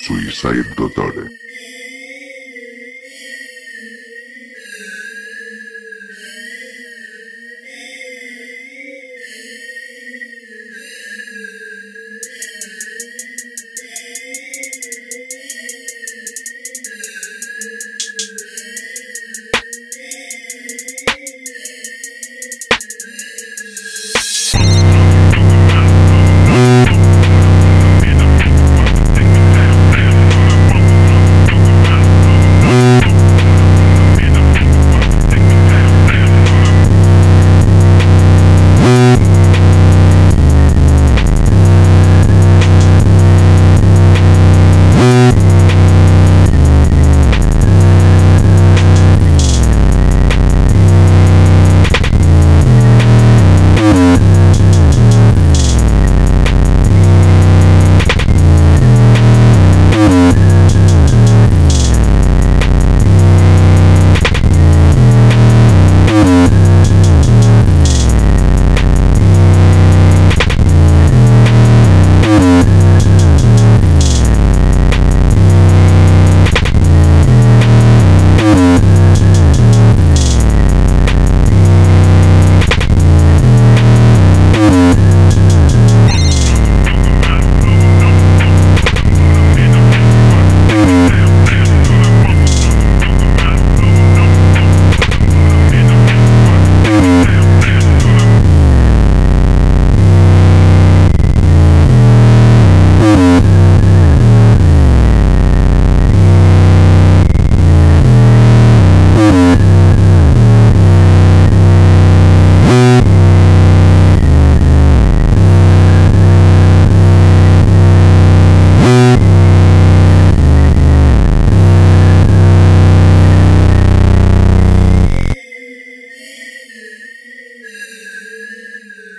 Suicide Dottore